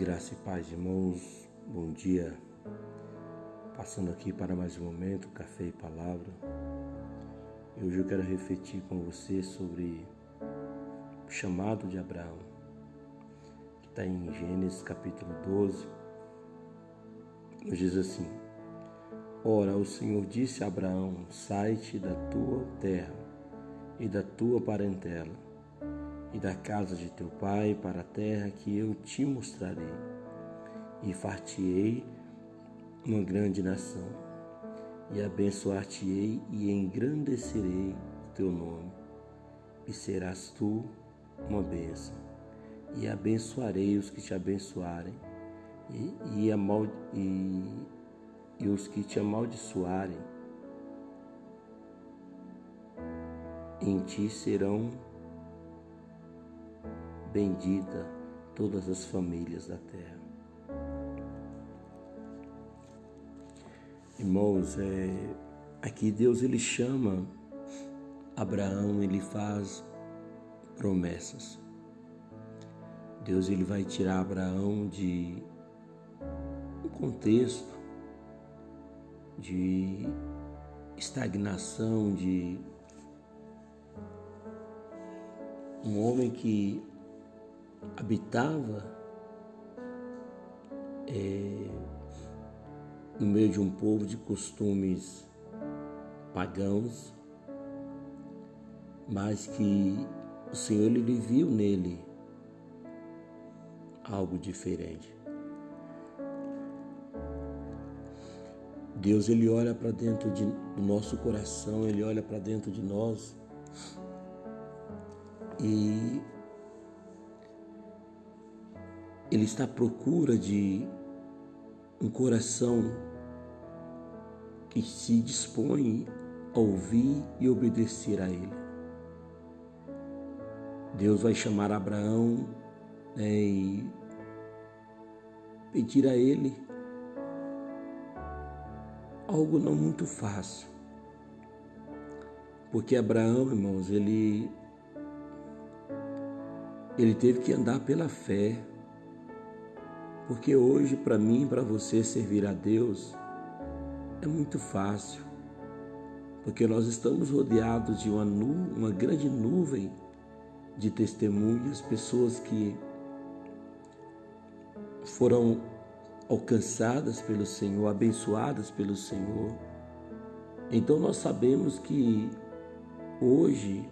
Graça e paz, irmãos. Bom dia. Passando aqui para mais um momento, café e palavra. E hoje eu quero refletir com você sobre o chamado de Abraão, que está em Gênesis capítulo 12. Nos diz assim: Ora, o Senhor disse a Abraão: Sai-te da tua terra e da tua parentela e da casa de teu pai para a terra que eu te mostrarei, e fartiei uma grande nação, e abençoar-te-ei e engrandecerei o teu nome, e serás tu uma bênção, e abençoarei os que te abençoarem, e, e, e, e os que te amaldiçoarem, em ti serão bendita todas as famílias da terra. Irmãos, é, aqui Deus ele chama Abraão, ele faz promessas. Deus ele vai tirar Abraão de um contexto de estagnação, de um homem que habitava é, no meio de um povo de costumes pagãos, mas que o Senhor ele viu nele algo diferente. Deus ele olha para dentro de, do nosso coração, ele olha para dentro de nós e ele está à procura de um coração que se dispõe a ouvir e obedecer a Ele. Deus vai chamar Abraão né, e pedir a Ele algo não muito fácil. Porque Abraão, irmãos, ele ele teve que andar pela fé porque hoje, para mim para você servir a Deus é muito fácil. Porque nós estamos rodeados de uma, nu, uma grande nuvem de testemunhas, pessoas que foram alcançadas pelo Senhor, abençoadas pelo Senhor. Então nós sabemos que hoje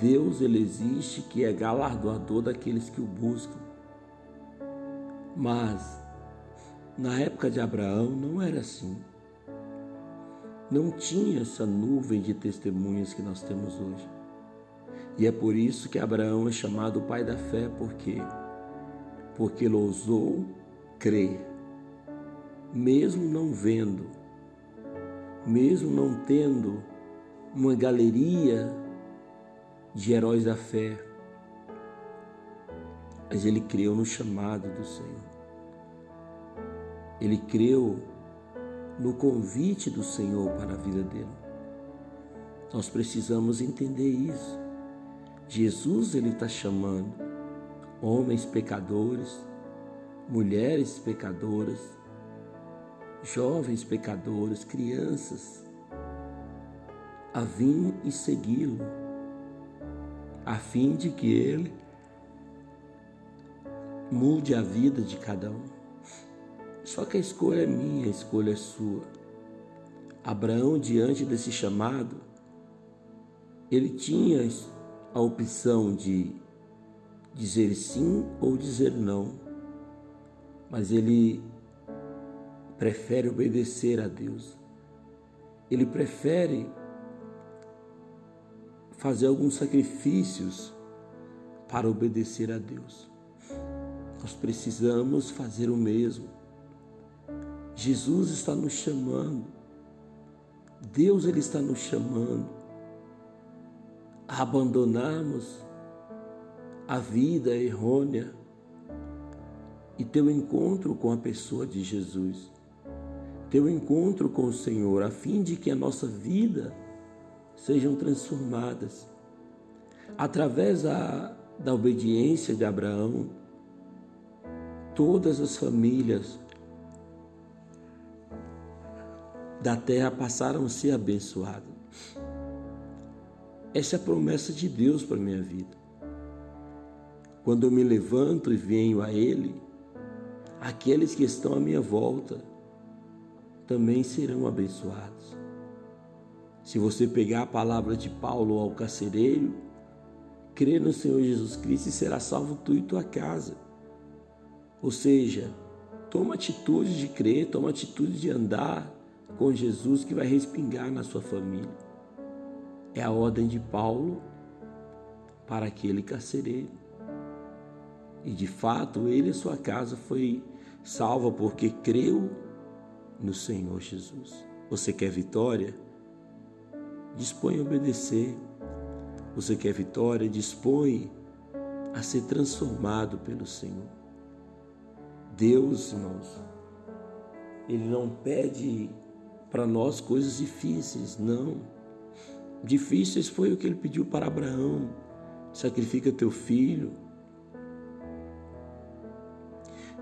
Deus ele existe, que é galardoador daqueles que o buscam. Mas na época de Abraão não era assim. Não tinha essa nuvem de testemunhas que nós temos hoje. E é por isso que Abraão é chamado pai da fé, porque porque ele ousou crer, mesmo não vendo, mesmo não tendo uma galeria de heróis da fé, mas ele creu no chamado do Senhor. Ele creu no convite do Senhor para a vida dele. Nós precisamos entender isso. Jesus ele está chamando homens pecadores, mulheres pecadoras, jovens pecadores, crianças, a vir e segui-lo, a fim de que ele mude a vida de cada um. Só que a escolha é minha, a escolha é sua. Abraão, diante desse chamado, ele tinha a opção de dizer sim ou dizer não, mas ele prefere obedecer a Deus. Ele prefere fazer alguns sacrifícios para obedecer a Deus. Nós precisamos fazer o mesmo. Jesus está nos chamando. Deus ele está nos chamando a abandonarmos a vida errônea e ter um encontro com a pessoa de Jesus, ter um encontro com o Senhor, a fim de que a nossa vida sejam transformadas através da, da obediência de Abraão. Todas as famílias da terra passaram a ser abençoadas. Essa é a promessa de Deus para minha vida. Quando eu me levanto e venho a Ele, aqueles que estão à minha volta também serão abençoados. Se você pegar a palavra de Paulo ao carcereiro, crê no Senhor Jesus Cristo e será salvo tu e tua casa. Ou seja, toma atitude de crer, toma atitude de andar com Jesus que vai respingar na sua família. É a ordem de Paulo para aquele carcereiro. E de fato, ele e sua casa foi salva porque creu no Senhor Jesus. Você quer vitória? Dispõe a obedecer. Você quer vitória? Dispõe a ser transformado pelo Senhor. Deus, irmãos, Ele não pede para nós coisas difíceis, não. Difíceis foi o que Ele pediu para Abraão: sacrifica teu filho.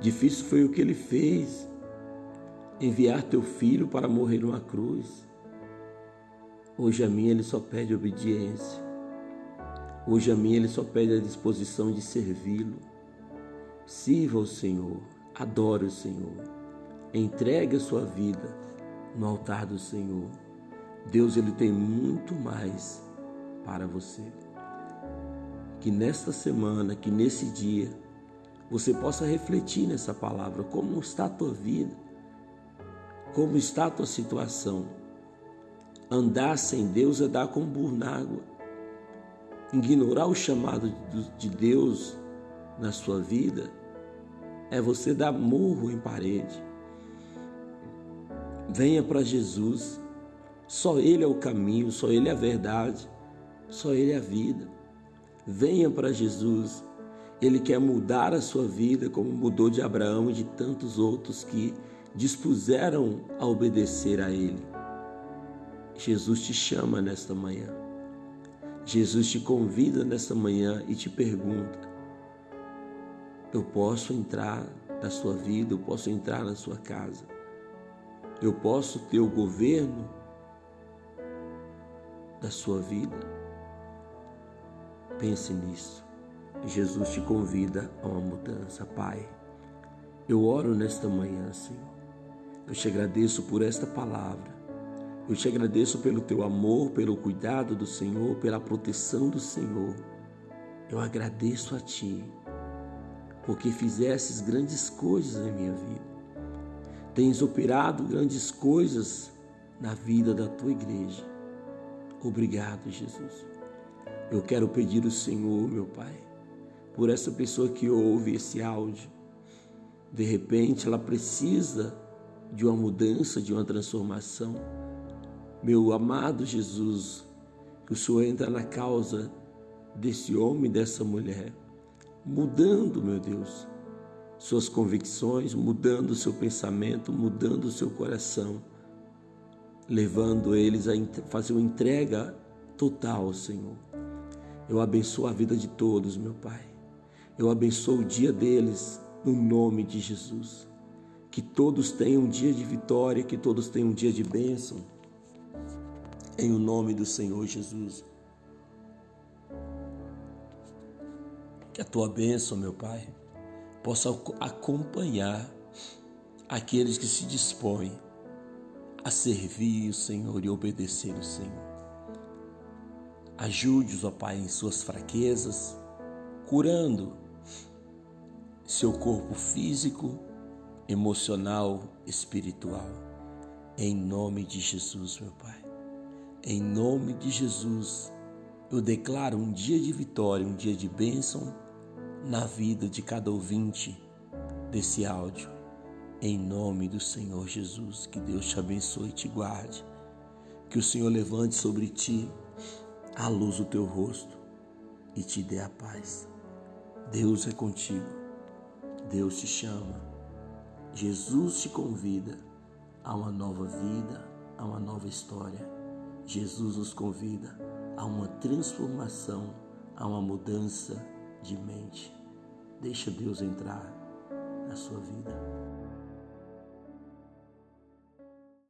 Difícil foi o que Ele fez enviar teu filho para morrer numa cruz. Hoje a mim ele só pede obediência. Hoje a mim ele só pede a disposição de servi-lo. Sirva o Senhor, adore o Senhor. Entregue a sua vida no altar do Senhor. Deus ele tem muito mais para você. Que nesta semana, que nesse dia, você possa refletir nessa palavra, como está a tua vida? como está a tua situação. Andar sem Deus é dar com burro na água. Ignorar o chamado de Deus na sua vida é você dar murro em parede. Venha para Jesus. Só Ele é o caminho, só Ele é a verdade, só Ele é a vida. Venha para Jesus. Ele quer mudar a sua vida, como mudou de Abraão e de tantos outros que dispuseram a obedecer a Ele. Jesus te chama nesta manhã. Jesus te convida nesta manhã e te pergunta: Eu posso entrar na sua vida, eu posso entrar na sua casa, eu posso ter o governo da sua vida? Pense nisso. Jesus te convida a uma mudança, Pai. Eu oro nesta manhã, Senhor eu te agradeço por esta palavra. Eu te agradeço pelo teu amor, pelo cuidado do Senhor, pela proteção do Senhor. Eu agradeço a ti, porque fizesses grandes coisas em minha vida. Tens operado grandes coisas na vida da tua igreja. Obrigado, Jesus. Eu quero pedir ao Senhor, meu Pai, por essa pessoa que ouve esse áudio. De repente, ela precisa de uma mudança, de uma transformação. Meu amado Jesus, que o Senhor entra na causa desse homem, dessa mulher, mudando, meu Deus, suas convicções, mudando o seu pensamento, mudando o seu coração, levando eles a fazer uma entrega total Senhor. Eu abençoo a vida de todos, meu Pai. Eu abençoo o dia deles, no nome de Jesus. Que todos tenham um dia de vitória, que todos tenham um dia de bênção. Em o nome do Senhor Jesus. Que a tua bênção, meu Pai, possa acompanhar aqueles que se dispõem a servir o Senhor e obedecer o Senhor. Ajude-os, ó Pai, em suas fraquezas, curando seu corpo físico emocional, espiritual. Em nome de Jesus, meu Pai. Em nome de Jesus, eu declaro um dia de vitória, um dia de bênção na vida de cada ouvinte desse áudio. Em nome do Senhor Jesus, que Deus te abençoe e te guarde. Que o Senhor levante sobre ti a luz do teu rosto e te dê a paz. Deus é contigo. Deus te chama. Jesus te convida a uma nova vida, a uma nova história. Jesus nos convida a uma transformação, a uma mudança de mente. Deixa Deus entrar na sua vida.